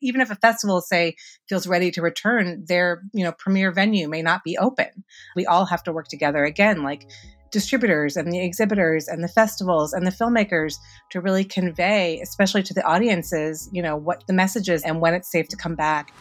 even if a festival say feels ready to return their you know premier venue may not be open. We all have to work together again like distributors and the exhibitors and the festivals and the filmmakers to really convey especially to the audiences you know what the message is and when it's safe to come back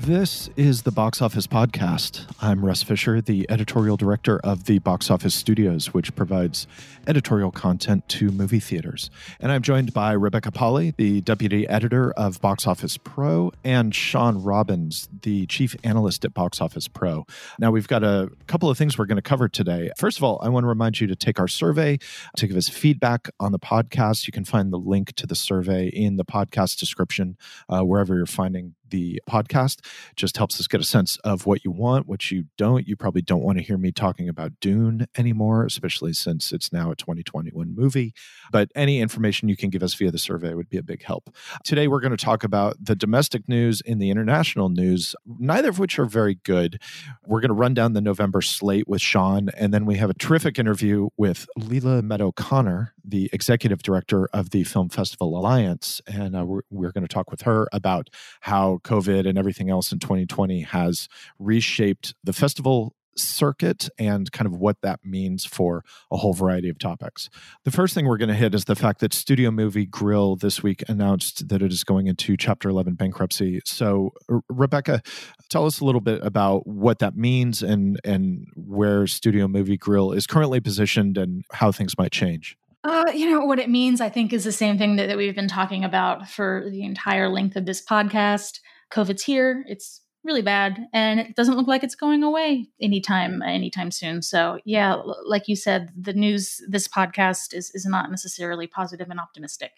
This is the Box Office Podcast. I'm Russ Fisher, the editorial director of the Box Office Studios, which provides editorial content to movie theaters. And I'm joined by Rebecca Pahle, the deputy editor of Box Office Pro, and Sean Robbins, the chief analyst at Box Office Pro. Now, we've got a couple of things we're going to cover today. First of all, I want to remind you to take our survey to give us feedback on the podcast. You can find the link to the survey in the podcast description, uh, wherever you're finding the podcast just helps us get a sense of what you want, what you don't. You probably don't want to hear me talking about Dune anymore, especially since it's now a 2021 movie. But any information you can give us via the survey would be a big help. Today, we're going to talk about the domestic news and the international news, neither of which are very good. We're going to run down the November slate with Sean, and then we have a terrific interview with Lela Meadow-Connor, the executive director of the Film Festival Alliance. And uh, we're, we're going to talk with her about how COVID and everything else in 2020 has reshaped the festival circuit and kind of what that means for a whole variety of topics. The first thing we're going to hit is the fact that Studio Movie Grill this week announced that it is going into Chapter 11 bankruptcy. So, Rebecca, tell us a little bit about what that means and and where Studio Movie Grill is currently positioned and how things might change. Uh, you know, what it means, I think, is the same thing that, that we've been talking about for the entire length of this podcast. COVID's here. It's really bad and it doesn't look like it's going away anytime anytime soon so yeah like you said the news this podcast is is not necessarily positive and optimistic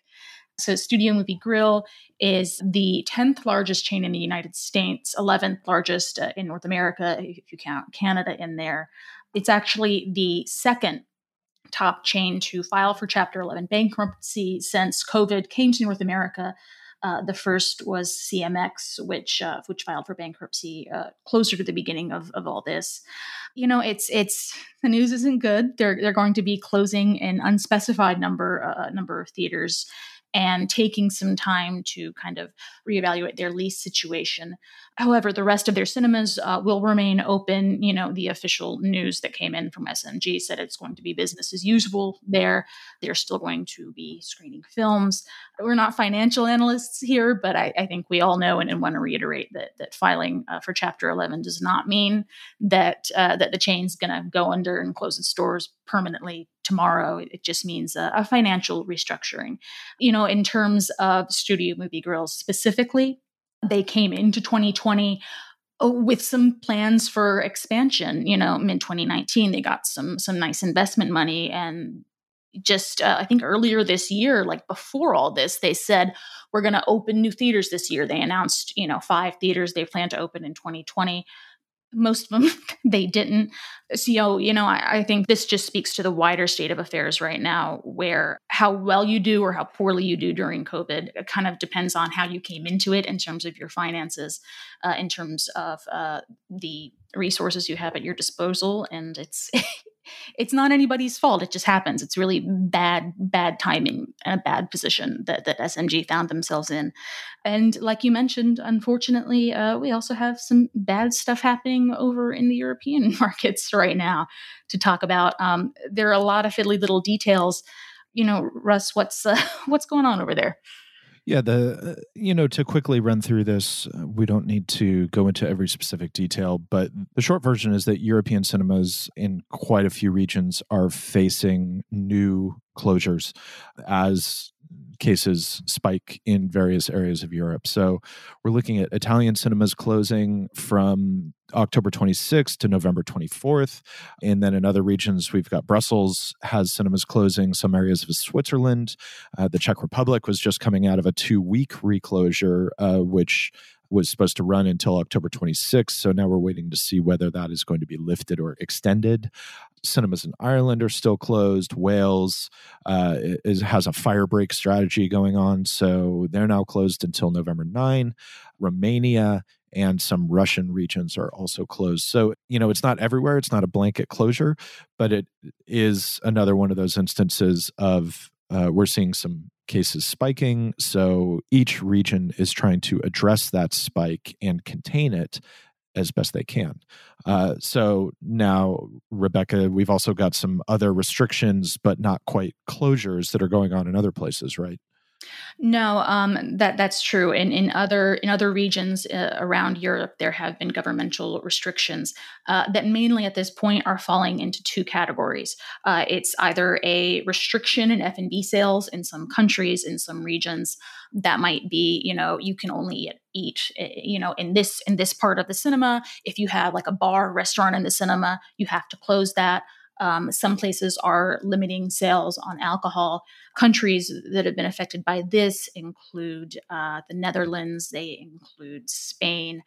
so studio movie grill is the 10th largest chain in the united states 11th largest uh, in north america if you count canada in there it's actually the second top chain to file for chapter 11 bankruptcy since covid came to north america uh, the first was CMX, which uh, which filed for bankruptcy uh, closer to the beginning of, of all this. You know, it's it's the news isn't good. They're they're going to be closing an unspecified number uh, number of theaters and taking some time to kind of reevaluate their lease situation. However, the rest of their cinemas uh, will remain open. You know, the official news that came in from SMG said it's going to be business as usual there. They're still going to be screening films. We're not financial analysts here, but I, I think we all know and, and, want to reiterate that that filing uh, for Chapter 11 does not mean that uh, that the chain's going to go under and close its doors permanently tomorrow. It just means a, a financial restructuring. You know, in terms of Studio Movie Grills specifically, they came into 2020 uh, with some plans for expansion you know mid 2019 they got some some nice investment money and just uh, i think earlier this year like before all this they said we're going to open new theaters this year they announced you know five theaters they plan to open in 2020 most of them they didn't. So you know I, I, think this just speaks to the wider state of affairs right now where how well you do or how poorly you do during covid kind of depends on how you came into it in terms of your finances uh, in terms of uh, the resources you have at your disposal. And it's it's not anybody's fault. It just happens. It's really bad, bad timing and a bad position that, that SMG found themselves in. And like you mentioned, unfortunately, uh, we also have some bad stuff happening over in the European markets right now to talk about. Um, there are a lot of fiddly little details. You know, Russ, what's uh, what's going on over there? Yeah, the uh, you know to quickly run through this, uh, we don't need to go into every specific detail, but the short version is that European cinemas in quite a few regions are facing new closures as cases spike in various areas of Europe. So we're looking at Italian cinemas closing from October 26th to November 24th. And then in other regions, we've got Brussels has cinemas closing, some areas of Switzerland. Uh, the Czech Republic was just coming out of a two week reclosure, uh, which was supposed to run until October 26th. So now we're waiting to see whether that is going to be lifted or extended. Cinemas in Ireland are still closed. Wales uh, is, has a fire break strategy going on. So they're now closed until November 9. Romania and some Russian regions are also closed. So, you know, it's not everywhere, it's not a blanket closure, but it is another one of those instances of uh, we're seeing some cases spiking. So each region is trying to address that spike and contain it as best they can. Uh, so now, Rebecca, we've also got some other restrictions, but not quite closures that are going on in other places, right? No, um, that that's true. In in other in other regions uh, around Europe, there have been governmental restrictions uh, that mainly at this point are falling into two categories. Uh, it's either a restriction in F and B sales in some countries, in some regions. That might be, you know, you can only eat, eh, you know, in this in this part of the cinema. If you have like a bar, restaurant in the cinema, you have to close that. Um, some places are limiting sales on alcohol. Countries that have been affected by this include uh, the Netherlands, they include Spain,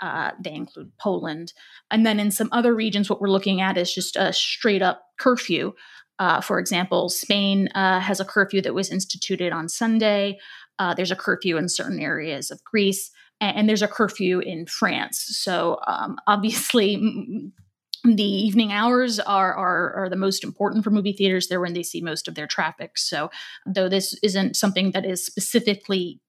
uh, they include Poland. And then in some other regions, what we're looking at is just a straight up curfew. Uh, for example, Spain uh, has a curfew that was instituted on Sunday. Uh, there's a curfew in certain areas of Greece and, there's a curfew in France. So um, obviously, the evening hours are, are, are the most important for movie theaters. They're when they see most of their traffic. So, though this isn't something that is specifically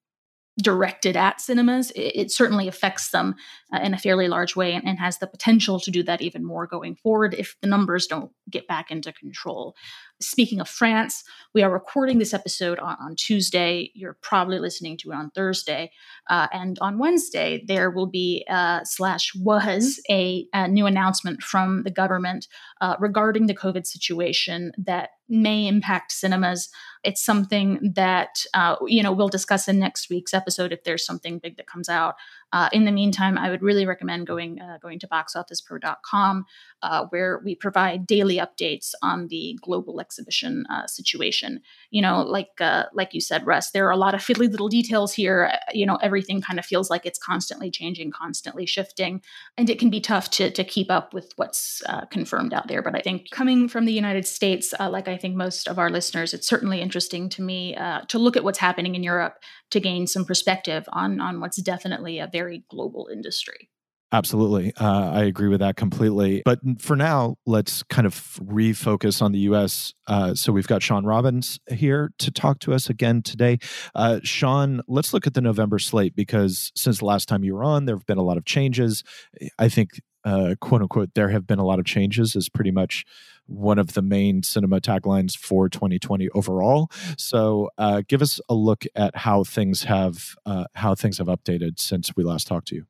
directed at cinemas, it, it certainly affects them uh, in a fairly large way and, and, has the potential to do that even more going forward if the numbers don't get back into control. Speaking of France, we are recording this episode on, on Tuesday. You're probably listening to it on Thursday. Uh, and on Wednesday, there will be, uh, slash, was a, a, new announcement from the government uh, regarding the COVID situation that may impact cinemas. It's something that, uh, you know, we'll discuss in next week's episode if there's something big that comes out. Uh, in the meantime, I would really recommend going uh, going to boxofficepro.com, uh, where we provide daily updates on the global exhibition uh, situation. You know, like uh, like you said, Russ, there are a lot of fiddly little details here. Uh, you know, everything kind of feels like it's constantly changing, constantly shifting, and it can be tough to to keep up with what's confirmed out there. But I think coming from the United States, like I think most of our listeners, it's certainly interesting to me to look at what's happening in Europe to gain some perspective on on what's definitely a very global industry. Absolutely. Uh, I agree with that completely. But for now, let's kind of refocus on the US. Uh, so we've got Sean Robbins here to talk to us again today. Uh, Sean, let's look at the November slate because since the last time you were on, there have been a lot of changes. I think, uh, quote unquote, there have been a lot of changes, is pretty much one of the main cinema taglines for 2020 overall. So uh, give us a look at how things have uh, how things have updated since we last talked to you.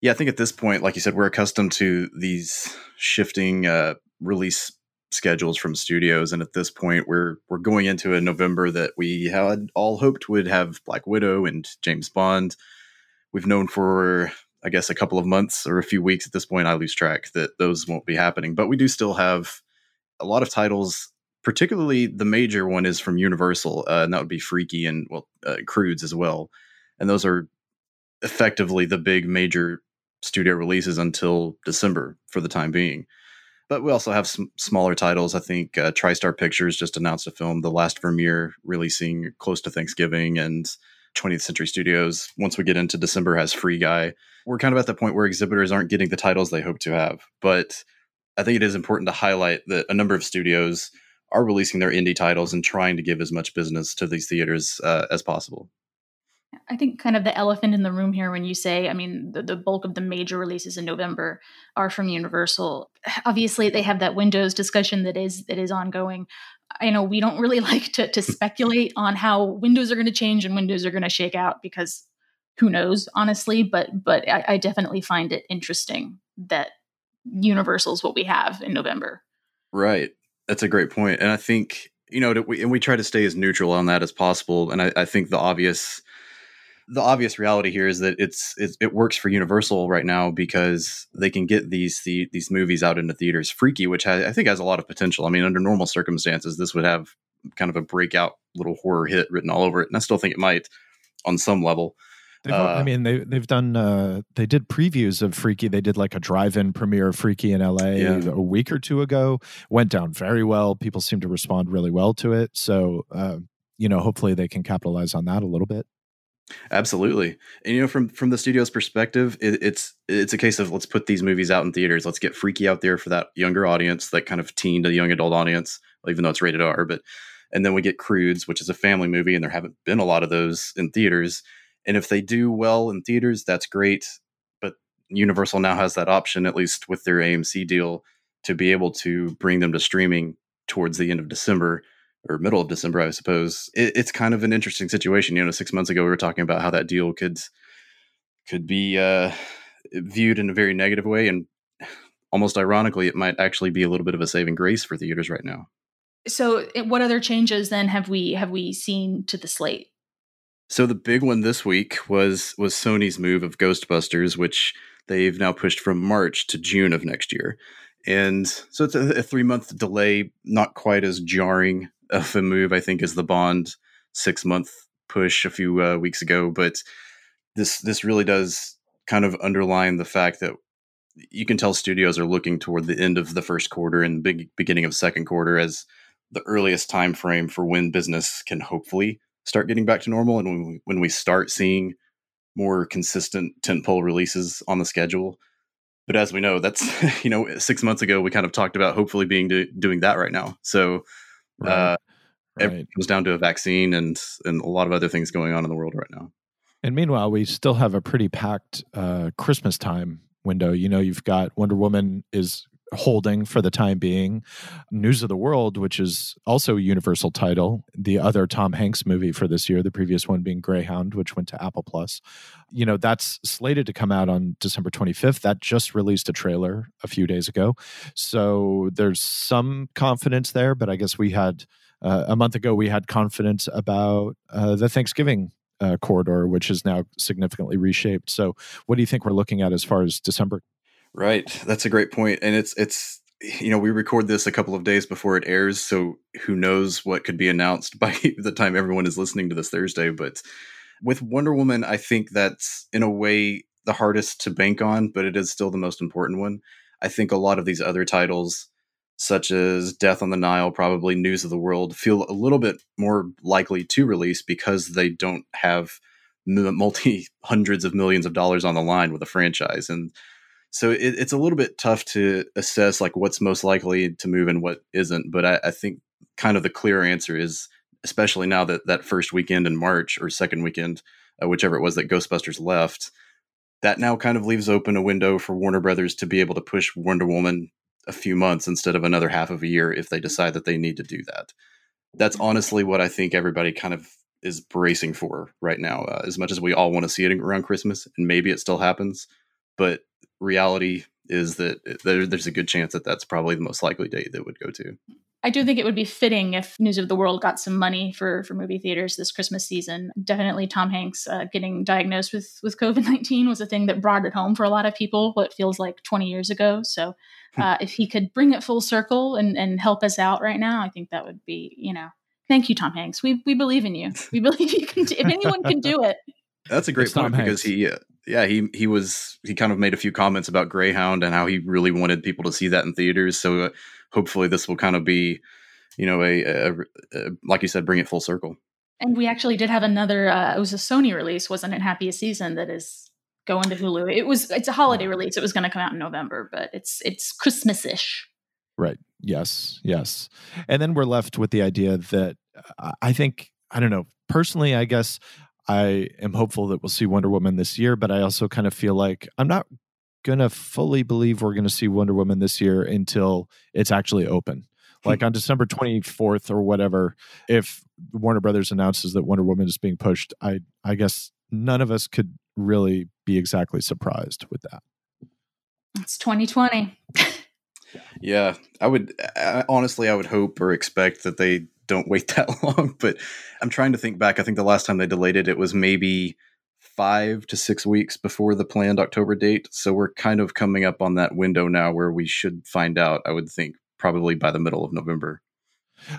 Yeah, I think at this point, like you said, we're accustomed to these shifting uh, release schedules from studios, and at this point, we're we're going into a November that we had all hoped would have Black Widow and James Bond. We've known for I guess a couple of months or a few weeks at this point. I lose track that those won't be happening, but we do still have a lot of titles. Particularly, the major one is from Universal, uh, and that would be Freaky and well, uh, Croods as well. And those are effectively the big major studio releases until December for the time being. But we also have some smaller titles. I think uh, TriStar Pictures just announced a film, The Last Vermeer, releasing close to Thanksgiving, and 20th Century Studios, once we get into December, has Free Guy. We're kind of at the point where exhibitors aren't getting the titles they hope to have. But I think it is important to highlight that a number of studios are releasing their indie titles and trying to give as much business to these theaters uh, as possible. I think kind of the elephant in the room here when you say, I mean, the, the, bulk of the major releases in November are from Universal. Obviously, they have that Windows discussion that is that is ongoing. I know we don't really like to, to hmm. speculate on how Windows are going to change and Windows are going to shake out because who knows, honestly. But but I, I definitely find it interesting that Universal is what we have in November. Right, that's a great point, and I think you know, we, and we try to stay as neutral on that as possible. And I, I think the obvious the obvious reality here is that it's, it's, it works for Universal right now because they can get these the, these movies out into theaters. Freaky, which has, I think has a lot of potential. I mean, under normal circumstances, this would have kind of a breakout little horror hit written all over it, and I still think it might on some level. Uh, I mean, they they've done uh, they did previews of Freaky. They did like a drive-in premiere of Freaky in LA yeah. a week or two ago. Went down very well. People seem to respond really well to it. So, uh, you know, hopefully they can capitalize on that a little bit. Absolutely, and you know, from from the studio's perspective, it, it's it's a case of let's put these movies out in theaters. Let's get freaky out there for that younger audience, that kind of teen to young adult audience, even though it's rated R. But and then we get Croods, which is a family movie, and there haven't been a lot of those in theaters. And if they do well in theaters, that's great. But Universal now has that option, at least with their AMC deal, to be able to bring them to streaming towards the end of December or middle of December, I suppose. It, it's kind of an interesting situation. You know, six months ago we were talking about how that deal could could be uh, viewed in a very negative way, and almost ironically, it might actually be a little bit of a saving grace for theaters right now. So, what other changes then have we have we seen to the slate? So the big one this week was was Sony's move of Ghostbusters, which they've now pushed from March to June of next year. And so it's a, a three month delay, not quite as jarring of a move, I think, is the Bond six month push a few uh, weeks ago. But this this really does kind of underline the fact that you can tell studios are looking toward the end of the first quarter and big beginning of second quarter as the earliest time frame for when business can hopefully start getting back to normal and when we, when we start seeing more consistent tentpole releases on the schedule but as we know, that's you know six months ago we kind of talked about hopefully being do, doing that right now. So right. Uh, right. it comes down to a vaccine and and a lot of other things going on in the world right now. And meanwhile, we still have a pretty packed uh, Christmas time window. You know, you've got Wonder Woman is holding for the time being. News of the World, which is also a Universal title, the other Tom Hanks movie for this year, the previous one being Greyhound, which went to Apple Plus. You know, that's slated to come out on December 25th. That just released a trailer a few days ago. So there's some confidence there, but I guess we had uh, a month ago, we had confidence about uh, the Thanksgiving uh, corridor, which is now significantly reshaped. So, what do you think we're looking at as far as December Right. That's a great point. And it's it's you know, we record this a couple of days before it airs, so who knows what could be announced by the time everyone is listening to this Thursday, but with Wonder Woman, I think that's in a way the hardest to bank on, but it is still the most important one. I think a lot of these other titles such as Death on the Nile, probably News of the World, feel a little bit more likely to release because they don't have multi hundreds of millions of dollars on the line with a franchise. And so it, it's a little bit tough to assess like what's most likely to move and what isn't but I, I, think kind of the clear answer is especially now that that first weekend in march or second weekend uh, whichever it was that ghostbusters left that now kind of leaves open a window for warner brothers to be able to push wonder woman a few months instead of another half of a year if they decide that they need to do that. That's honestly what i think everybody kind of is bracing for right now uh, as much as we all want to see it around christmas and maybe it still happens but reality is that there, there's a good chance that that's probably the most likely date that would go to. I do think it would be fitting if News of the World got some money for for movie theaters this Christmas season. Definitely, Tom Hanks uh, getting diagnosed with with COVID nineteen was a thing that brought it home for a lot of people. What feels like twenty years ago. So, hmm. uh, if he could bring it full circle and and help us out right now, I think that would be you know. Thank you, Tom Hanks. We we believe in you. We believe you can. if anyone can do it, that's a great it's point because he uh, yeah, he he was he kind of made a few comments about Greyhound and how he really wanted people to see that in theaters. So uh, hopefully this will kind of be, you know, a, a, a, like you said, bring it full circle. And we actually did have another. Uh, it was a Sony release, wasn't it? Happiest Season that is going to Hulu. It was it's a holiday release. It was going to come out in November, but it's it's Christmas-ish. Right. Yes. Yes. And then we're left with the idea that uh, I think I don't know personally. I guess I am hopeful that we'll see Wonder Woman this year, but I also kind of feel like I'm not going to fully believe we're going to see Wonder Woman this year until it's actually open. Hmm. Like on December 24th or whatever, if Warner Brothers announces that Wonder Woman is being pushed, I I guess none of us could really be exactly surprised with that. It's 2020. yeah, I would I, honestly I would hope or expect that they don't wait that long. But I'm trying to think back. I think the last time they delayed it, it was maybe five to six weeks before the planned October date. So we're kind of coming up on that window now where we should find out, I would think, probably by the middle of November.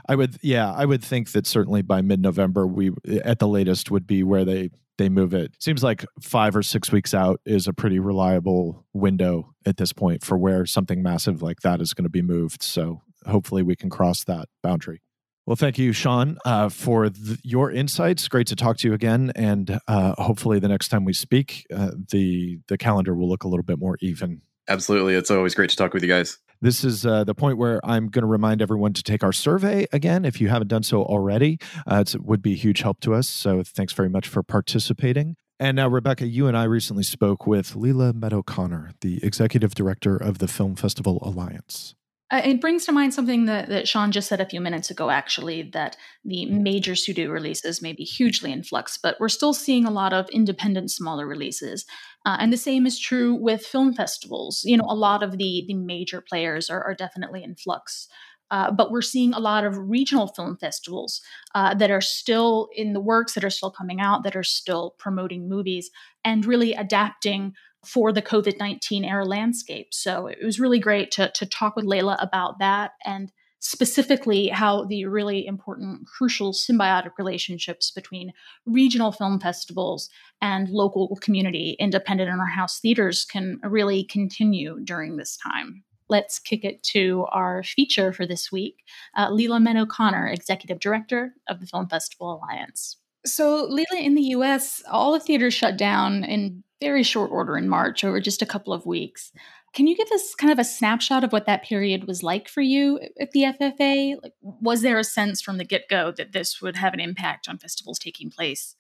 I would, yeah, I would think that certainly by mid-November, we at the latest would be where they they move it. Seems like five or six weeks out is a pretty reliable window at this point for where something massive like that is going to be moved. So hopefully we can cross that boundary. Well, thank you, Sean, uh, for th- your insights. Great to talk to you again, and uh, hopefully, the next time we speak, uh, the the calendar will look a little bit more even. Absolutely, it's always great to talk with you guys. This is uh, the point where I'm going to remind everyone to take our survey again. If you haven't done so already, uh, it would be a huge help to us. So, thanks very much for participating. And now, Rebecca, you and I recently spoke with Lela Meadow-Connor, the executive director of the Film Festival Alliance. Uh, it brings to mind something that, that Sean just said a few minutes ago, actually, that the major studio releases may be hugely in flux, but we're still seeing a lot of independent, smaller releases. Uh, and the same is true with film festivals. You know, a lot of the, the major players are, are definitely in flux. Uh, but we're seeing a lot of regional film festivals uh, that are still in the works, that are still coming out, that are still promoting movies and really adapting for the COVID 19 era landscape. So it was really great to, to talk with Lela about that and specifically how the really important, crucial symbiotic relationships between regional film festivals and local community independent and art house theaters can really continue during this time. Let's kick it to our feature for this week uh, Lela Meadow-Connor, Executive Director of the Film Festival Alliance. So, Lela, in the US, all the theaters shut down in very short order in March over just a couple of weeks. Can you give us kind of a snapshot of what that period was like for you at the FFA? Like, was there a sense from the get go that this would have an impact on festivals taking place,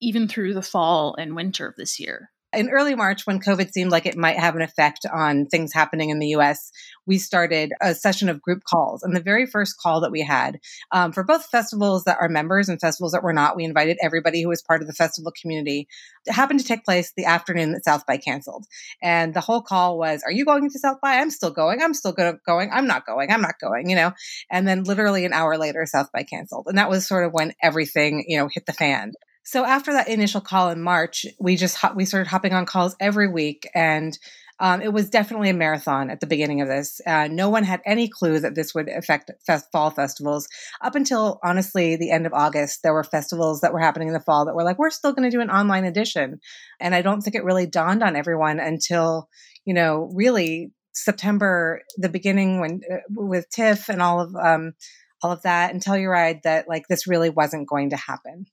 even through the fall and winter of this year? In early March, when COVID seemed like it might have an effect on things happening in the US, we started a session of group calls. And the very first call that we had um, for both festivals that are members and festivals that were not, we invited everybody who was part of the festival community. It happened to take place the afternoon that South by canceled. And the whole call was, Are you going to South by? I'm still going. I'm still going. I'm not going. I'm not going, you know? And then literally an hour later, South by canceled. And that was sort of when everything, you know, hit the fan. So after that initial call in March, we just we started hopping on calls every week, and um, it was definitely a marathon at the beginning of this. Uh, no one had any clue that this would affect fest- fall festivals. Up until honestly the end of August, there were festivals that were happening in the fall that were like, we're still going to do an online edition, and I don't think it really dawned on everyone until you know really September, the beginning when uh, with TIFF and all of um, all of that, and Telluride that like this really wasn't going to happen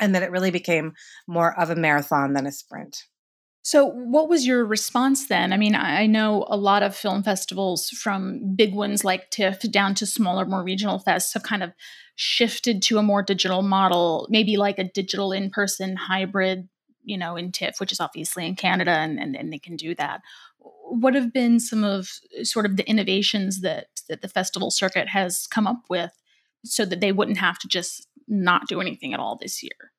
and that it really became more of a marathon than a sprint. So, what was your response then? I mean, I know a lot of film festivals, from big ones like TIFF down to smaller, more regional fests, have kind of shifted to a more digital model, maybe like a digital in person hybrid, you know, in TIFF, which is obviously in Canada, and, and, and they can do that. What have been some of sort of the innovations that, that the festival circuit has come up with so that they wouldn't have to just not do anything at all this year?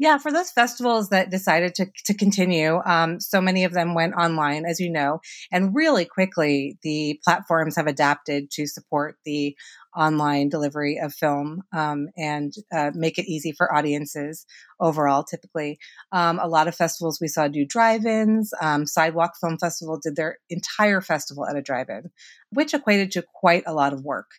Yeah, for those festivals that decided to, to continue, um, so many of them went online, as you know, and really quickly the platforms have adapted to support the online delivery of film um, and uh, make it easy for audiences overall. Typically, um, a lot of festivals we saw do drive-ins. Um, Sidewalk Film Festival did their entire festival at a drive-in, which equated to quite a lot of work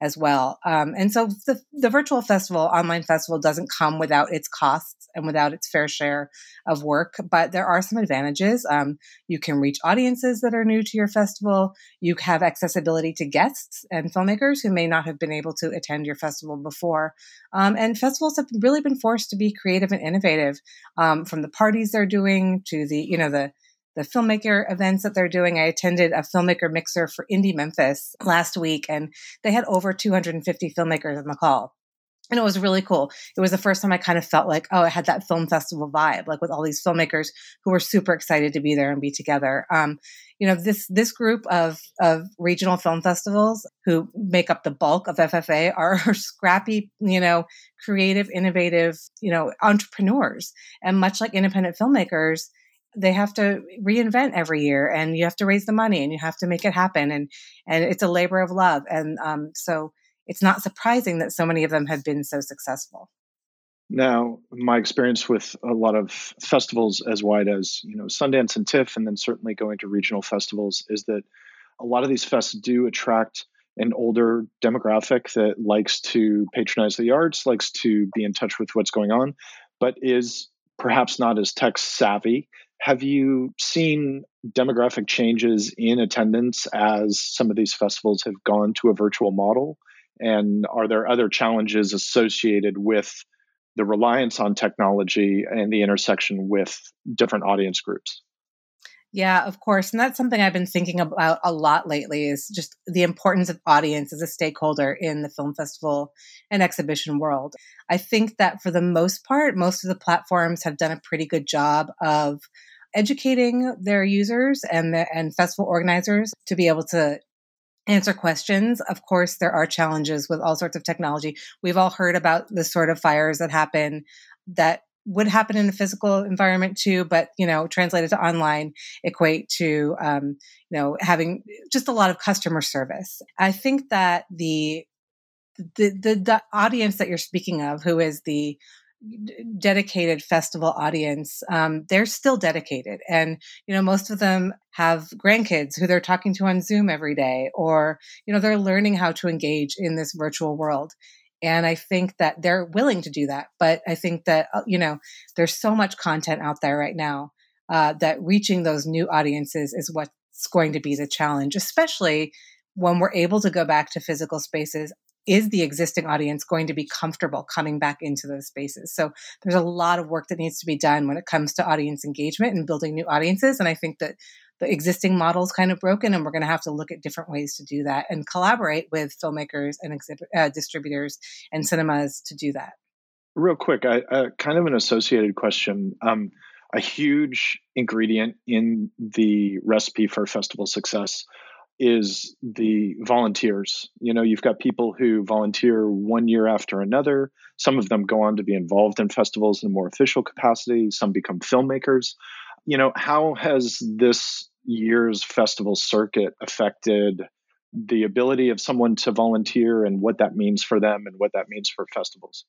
as well. Um, and so the, the virtual festival, online festival, doesn't come without its costs and without its fair share of work, but there are some advantages. Um, you can reach audiences that are new to your festival. You have accessibility to guests and filmmakers who may not have been able to attend your festival before. Um, and festivals have really been forced to be creative and innovative um, from the parties they're doing to the, you know, the the filmmaker events that they're doing. I attended a filmmaker mixer for Indie Memphis last week, and they had over 250 filmmakers on the call. And it was really cool. It was the first time I kind of felt like, oh, I had that film festival vibe, like with all these filmmakers who were super excited to be there and be together. Um, you know, this this group of of regional film festivals who make up the bulk of FFA are scrappy, you know, creative, innovative, you know, entrepreneurs. And much like independent filmmakers, they have to reinvent every year and you have to raise the money and you have to make it happen and and it's a labor of love and um, so it's not surprising that so many of them have been so successful. Now my experience with a lot of festivals as wide as you know sundance and tiff and then certainly going to regional festivals is that a lot of these fests do attract an older demographic that likes to patronize the arts likes to be in touch with what's going on but is perhaps not as tech savvy have you seen demographic changes in attendance as some of these festivals have gone to a virtual model? And are there other challenges associated with the reliance on technology and the intersection with different audience groups? Yeah, of course. And that's something I've been thinking about a lot lately is just the importance of audience as a stakeholder in the film festival and exhibition world. I think that for the most part, most of the platforms have done a pretty good job of educating their users and the, and festival organizers to be able to answer questions. Of course, there are challenges with all sorts of technology. We've all heard about the sort of fires that happen that would happen in a physical environment too, but you know, translated to online equate to um, you know having just a lot of customer service. I think that the the the, the audience that you're speaking of, who is the dedicated festival audience um, they're still dedicated and you know most of them have grandkids who they're talking to on zoom every day or you know they're learning how to engage in this virtual world and i think that they're willing to do that but i think that uh, you know there's so much content out there right now uh, that reaching those new audiences is what's going to be the challenge especially when we're able to go back to physical spaces is the existing audience going to be comfortable coming back into those spaces? So there's a lot of work that needs to be done when it comes to audience engagement and building new audiences and i think that the existing model is kind of broken and we're going to have to look at different ways to do that and collaborate with filmmakers and exhibit, uh, distributors and cinemas to do that real quick I, uh, kind of an associated question um, a huge ingredient in the recipe for festival success is the volunteers. You know, you've got people who volunteer one year after another. Some of them go on to be involved in festivals in a more official capacity. Some become filmmakers you know, how has this year's festival circuit affected the ability of someone to volunteer and what that means for them and what that means for festivals?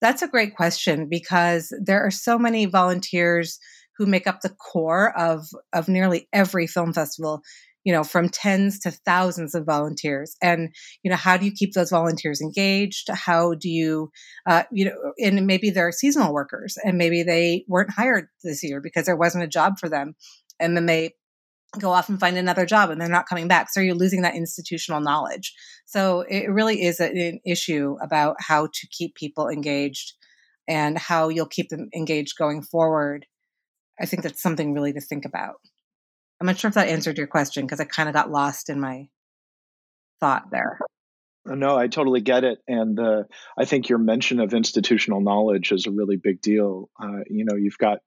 That's a great question because there are so many volunteers who make up the core of of nearly every film festival you know from tens to thousands of volunteers. And you know how do you keep those volunteers engaged? How do you uh, you know and maybe they're seasonal workers and maybe they weren't hired this year because there wasn't a job for them. And then they go off and find another job and they're not coming back so you're losing that institutional knowledge so it really is an issue about how to keep people engaged and how you'll keep them engaged going forward i think that's something really to think about I'm not sure if that answered your question because I kind of got lost in my thought there. Uh, no, I totally get it, and uh, I think your mention of institutional knowledge is a really big deal. Uh, you know, you've got.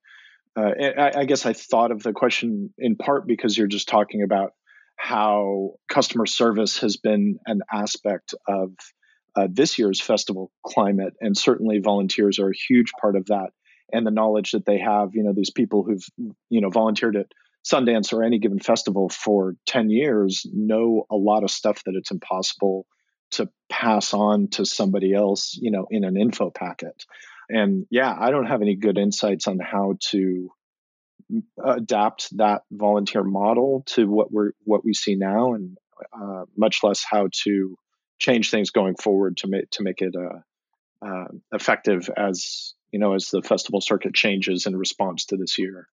Uh, I, I, guess I thought of the question in part because you're just talking about how customer service has been an aspect of uh, this year's festival climate, and certainly volunteers are a huge part of that. And the knowledge that they have, you know, these people who've you know volunteered at Sundance or any given festival for 10 years know a lot of stuff that it's impossible to pass on to somebody else, you know, in an info packet. And yeah, I don't have any good insights on how to adapt that volunteer model to what we're what we see now, and uh, much less how to change things going forward to make to make it uh, uh, effective as you know as the festival circuit changes in response to this year.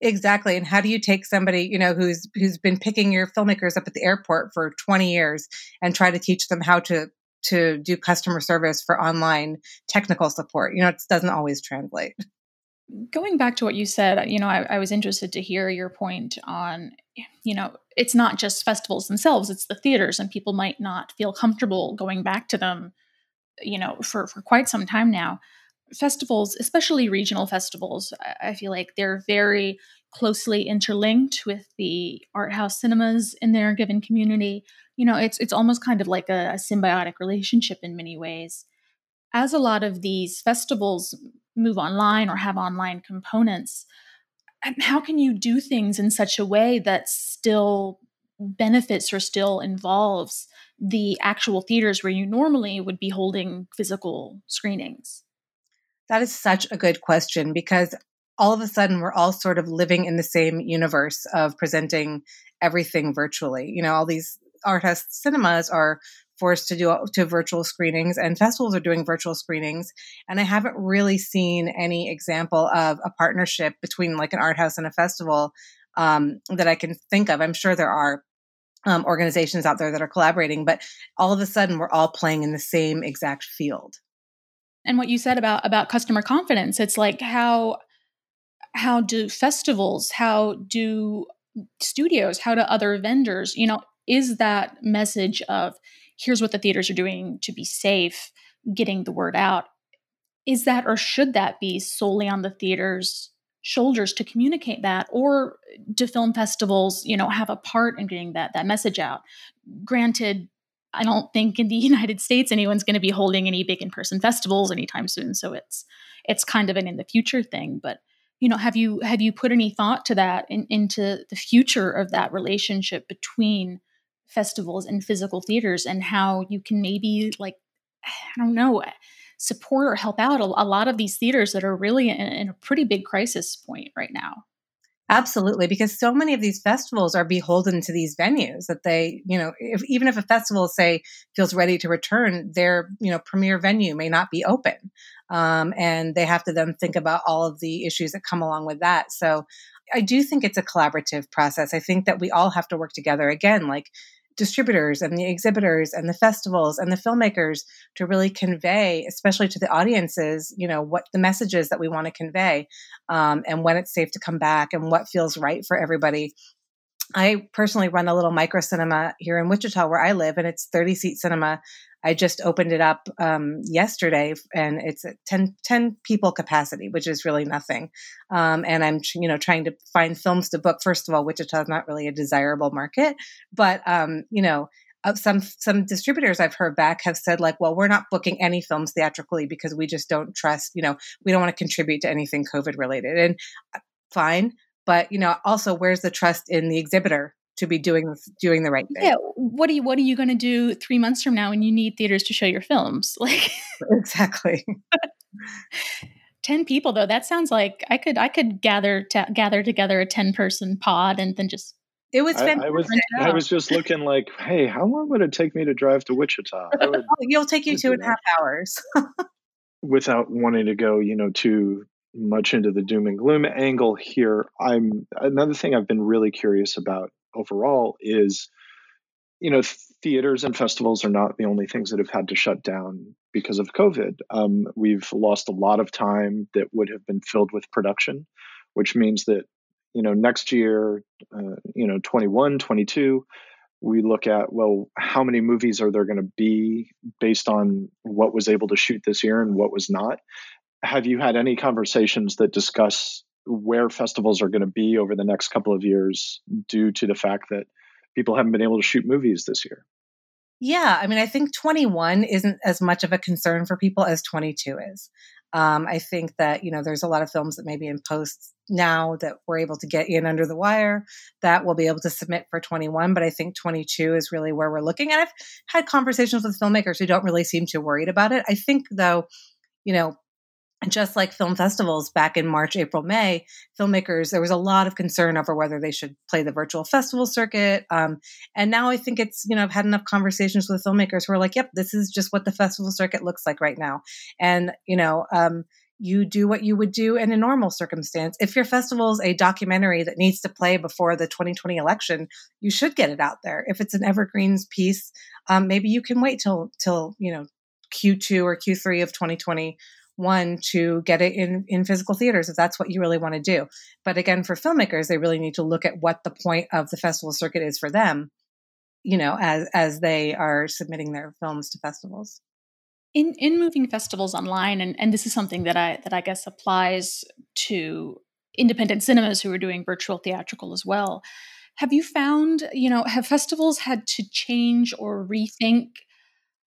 Exactly. And how do you take somebody, you know, who's who's been picking your filmmakers up at the airport for 20 years and try to teach them how to to do customer service for online technical support? You know, it doesn't always translate. Going back to what you said, you know, I, I was interested to hear your point on, you know, it's not just festivals themselves, it's the theaters, and people might not feel comfortable going back to them, you know, for, for quite some time now festivals, especially regional festivals, I feel like they're very closely interlinked with the art house cinemas in their given community. You know, it's it's almost kind of like a, a symbiotic relationship in many ways. As a lot of these festivals move online or have online components, how can you do things in such a way that still benefits or still involves the actual theaters where you normally would be holding physical screenings? That is such a good question because all of a sudden we're all sort of living in the same universe of presenting everything virtually. You know, all these art house cinemas are forced to do to virtual screenings and festivals are doing virtual screenings and i haven't really seen any example of a partnership between like an art house and a festival um, that i can think of i'm sure there are um, organizations out there that are collaborating, but all of a sudden we're all playing in the same exact field. And what you said about about customer confidence, it's like how how do festivals, how do studios, how do other vendors, you know, is that message of here's what the theaters are doing to be safe, getting the word out, is that or should that be solely on the theaters shoulders to communicate that? Or do film festivals you know have a part in getting that that message out? Granted i don't think in the united states anyone's going to be holding any big in-person festivals anytime soon so it's it's kind of an in the future thing but you know have you have you put any thought to that in, into the future of that relationship between festivals and physical theaters and how you can maybe like i don't know support or help out a, a lot of these theaters that are really in, in a pretty big crisis point right now. Absolutely, because so many of these festivals are beholden to these venues that they, you know, if, even if a festival say feels ready to return, their you know premier venue may not be open, um, and they have to then think about all of the issues that come along with that. So, I do think it's a collaborative process. I think that we all have to work together. Again, like distributors and the exhibitors and the festivals and the filmmakers to really convey, especially to the audiences, you know, what the messages that we want to convey um, and when it's safe to come back and what feels right for everybody. I personally run a little micro cinema here in Wichita where I live, and it's 30 seat cinema. I just opened it up um, yesterday, and it's a 10, 10, people capacity, which is really nothing. Um, and I'm, you know, trying to find films to book. First of all, Wichita is not really a desirable market, but um, you know, uh, some some distributors I've heard back have said like, well, we're not booking any films theatrically because we just don't trust. You know, we don't want to contribute to anything COVID related, and uh, fine. But you know, also, where's the trust in the exhibitor to be doing doing the right thing. Yeah, what are you what are you going to do 3 months from now when you need theaters to show your films? Like Exactly. 10 people though, that sounds like I could I could gather gather together a 10 person pod and then just it was fantastic. I, I, was I was just looking like, hey, how long would it take me to drive to Wichita? Would, oh, You'll take you two and a half hours. Without wanting to go, you know, too much into the doom and gloom angle here, I'm another thing I've been really curious about overall is you know theaters and festivals are not the only things that have had to shut down because of covid. Um, we've lost a lot of time that would have been filled with production which means that you know next year uh, you know 21 22 we look at well how many movies are there going to be based on what was able to shoot this year and what was not have you had any conversations that discuss where festivals are going to be over the next couple of years due to the fact that people haven't been able to shoot movies this year. Yeah, I mean, I think 21 isn't as much of a concern for people as 22 is. Um, I think that, you know, there's a lot of films that may be in post now that we're able to get in under the wire that we'll be able to submit for 21. But I think 22 is really where we're looking. And I've had conversations with filmmakers who don't really seem too worried about it. I think, though, you know, just like film festivals back in March, April, May, filmmakers, there was a lot of concern over whether they should play the virtual festival circuit. Um, and now I think it's, you know, I've had enough conversations with filmmakers who are like, yep, this is just what the festival circuit looks like right now. And, you know, um, you do what you would do in a normal circumstance. If your festival is a documentary that needs to play before the 2020 election, you should get it out there. If it's an evergreens piece, um, maybe you can wait till till you know Q2 or Q3 of 2020 one to get it in in physical theaters if that's what you really want to do. But again for filmmakers they really need to look at what the point of the festival circuit is for them you know as as they are submitting their films to festivals. In in moving festivals online and and this is something that i that i guess applies to independent cinemas who are doing virtual theatrical as well. Have you found you know have festivals had to change or rethink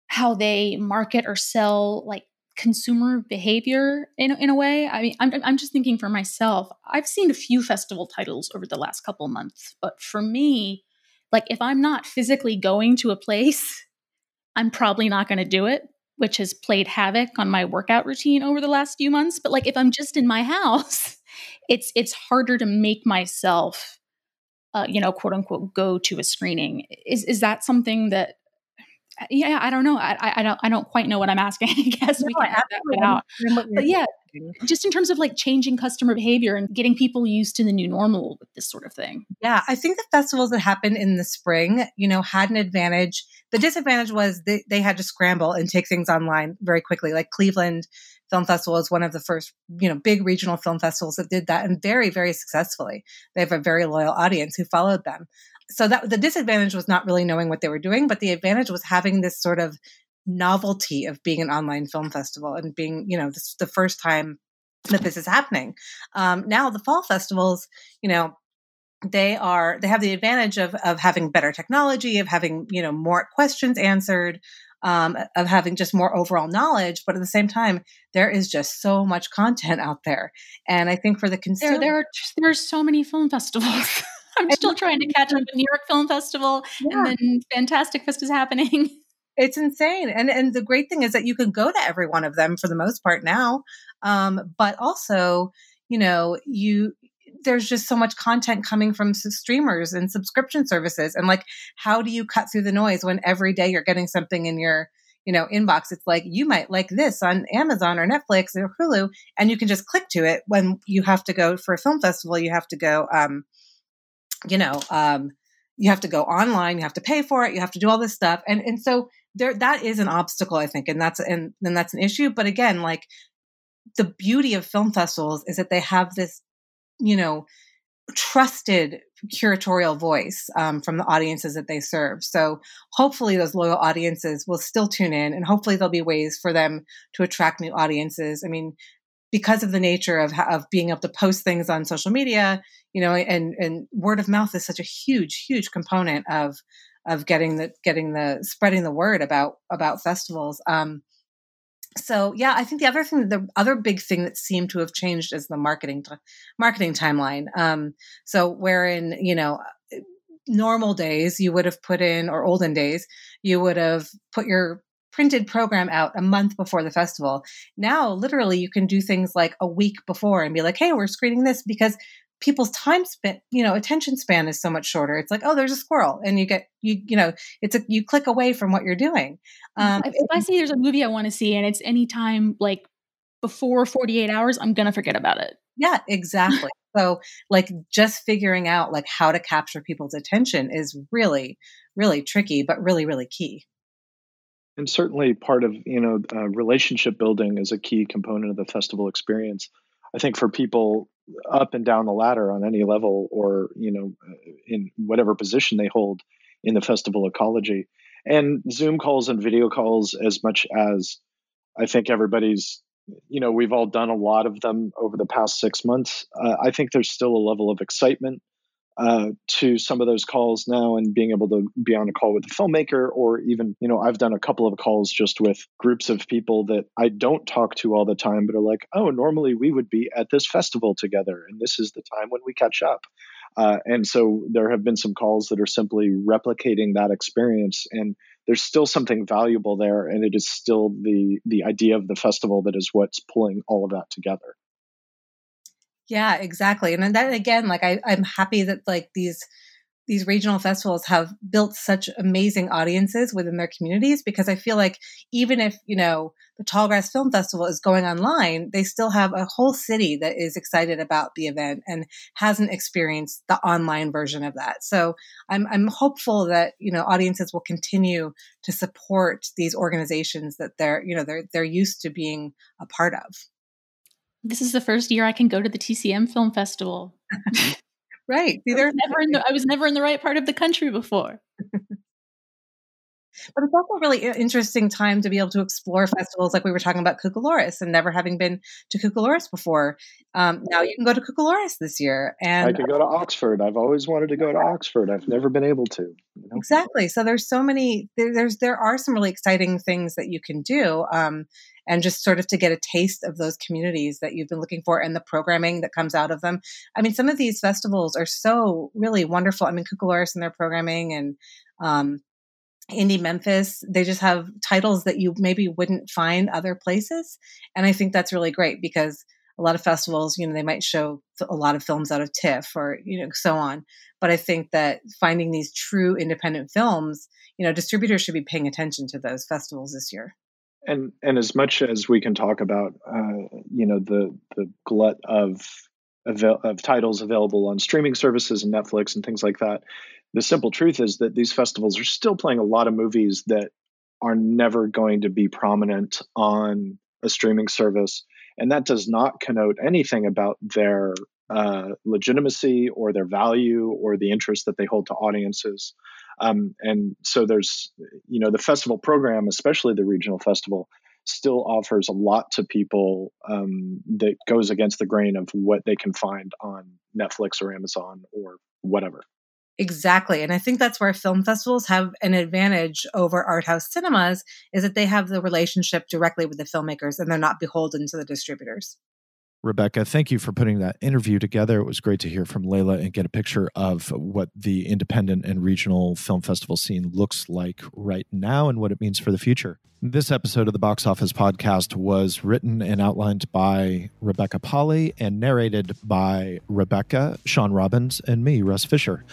how they market or sell like consumer behavior in, in a way. I mean, I'm, I'm just thinking for myself, I've seen a few festival titles over the last couple months, but for me, like if I'm not physically going to a place, I'm probably not going to do it, which has played havoc on my workout routine over the last few months. But like if I'm just in my house, it's it's harder to make myself, uh, you know, quote unquote, go to a screening. Is is that something that yeah, I don't know. I, I don't I don't quite know what I'm asking. I guess no, we can that out. But yeah, just in terms of like changing customer behavior and getting people used to the new normal with this sort of thing. Yeah, I think the festivals that happened in the spring, you know, had an advantage. The disadvantage was they, they had to scramble and take things online very quickly. Like Cleveland Film Festival is one of the first, you know, big regional film festivals that did that and very, very successfully. They have a very loyal audience who followed them. So that the disadvantage was not really knowing what they were doing, but the advantage was having this sort of novelty of being an online film festival and being, you know, this, the first time that this is happening. Um, now the fall festivals, you know, they are they have the advantage of of having better technology, of having you know more questions answered, um, of having just more overall knowledge. But at the same time, there is just so much content out there, and I think for the consumer, there there are there's so many film festivals. I'm still trying to catch up with New York Film Festival, yeah. and then Fantastic Fest is happening. It's insane, and and the great thing is that you can go to every one of them for the most part now, um, but also you know you there's just so much content coming from streamers and subscription services. And like how do you cut through the noise when every day you're getting something in your you know inbox? It's like you might like this on amazon or netflix or hulu and you can just click to it when you have to go for a film festival. You have to go um you know um you have to go online you have to pay for it you have to do all this stuff and and so there that is an obstacle i think and that's and then that's an issue but again like the beauty of film festivals is that they have this you know, trusted curatorial voice um, from the audiences that they serve. So hopefully those loyal audiences will still tune in and hopefully there'll be ways for them to attract new audiences. I mean, because of the nature of, of being able to post things on social media, you know, and, and word of mouth is such a huge, huge component of, of getting the, getting the, spreading the word about, about festivals. Um, so yeah i think the other thing the other big thing that seemed to have changed is the marketing marketing timeline um, so wherein you know normal days you would have put in or olden days you would have put your printed program out a month before the festival. Now literally you can do things like a week before and be like hey we're screening this because people's time spent you know attention span is so much shorter. It's like oh there's a squirrel and you get you you know it's a you click away from what you're doing. Um, if, if i see there's a movie i want to see and it's anytime like before 48 hours i'm gonna forget about it. Yeah exactly. So like just figuring out like how to capture people's attention is really really tricky but really really key and certainly part of you know uh, relationship building is a key component of the festival experience. I think for people up and down the ladder on any level or you know in whatever position they hold in the festival ecology. And zoom calls and video calls as much as i think everybody's you know we've all done a lot of them over the past six months. Uh, i think there's still a level of excitement uh, to some of those calls now and being able to be on a call with a filmmaker or even you know i've done a couple of calls just with groups of people that i don't talk to all the time but are like oh normally we would be at this festival together and this is the time when we catch up. Uh, and so there have been some calls that are simply replicating that experience and there's still something valuable there and it is still the the idea of the festival that is what's pulling all of that together yeah, exactly. And then again, like I, I'm happy that like these these regional festivals have built such amazing audiences within their communities because I feel like even if, you know, the Tallgrass Film Festival is going online, they still have a whole city that is excited about the event and hasn't experienced the online version of that. So I'm I'm hopeful that, you know, audiences will continue to support these organizations that they're, you know, they're they're used to being a part of this is the first year I can go to the TCM Film Festival. right. See, I, was never in the, I was never in the right part of the country before. But it's also a really interesting time to be able to explore festivals like we were talking about Cucalorus and never having been to Cucalorus before. Um, now you can go to Cucalorus this year. And I can go to Oxford. I've always wanted to go to Oxford. I've never been able to. You know? Exactly. So there's so many, there, there's, there are some really exciting things that you can do. Um, and just sort of to get a taste of those communities that you've been looking for and the programming that comes out of them. I mean, some of these festivals are so really wonderful. I mean, Cucalorus and their programming and um, Indie Memphis, they just have titles that you maybe wouldn't find other places. And I think that's really great because a lot of festivals, you know, they might show a lot of films out of TIFF or, you know, so on. But I think that finding these true independent films, you know, distributors should be paying attention to those festivals this year and and as much as we can talk about uh, you know the the glut of of titles available on streaming services and Netflix and things like that. The simple truth is that these festivals are still playing a lot of movies that are never going to be prominent on a streaming service. And that does not connote anything about their uh, legitimacy or their value or the interest that they hold to audiences. Um, and so there's, you know, the festival program, especially the regional festival, still offers a lot to people um, that goes against the grain of what they can find on Netflix or Amazon or whatever. Exactly. And I think that's where film festivals have an advantage over art house cinemas is that they have the relationship directly with the filmmakers and they're not beholden to the distributors. Rebecca, thank you for putting that interview together. It was great to hear from Lela and get a picture of what the independent and regional film festival scene looks like right now and what it means for the future. This episode of the Box Office Podcast was written and outlined by Rebecca Pahle and narrated by Rebecca, Sean Robbins, and me, Russ Fisher.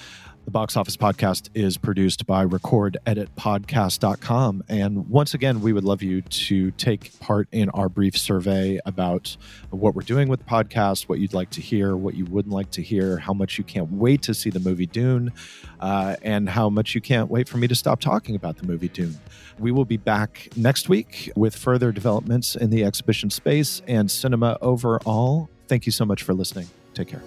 The Box Office Podcast is produced by recordeditpodcast.com. And once again, we would love you to take part in our brief survey about what we're doing with the podcast, what you'd like to hear, what you wouldn't like to hear, how much you can't wait to see the movie Dune, uh, and how much you can't wait for me to stop talking about the movie Dune. We will be back next week with further developments in the exhibition space and cinema overall. Thank you so much for listening. Take care.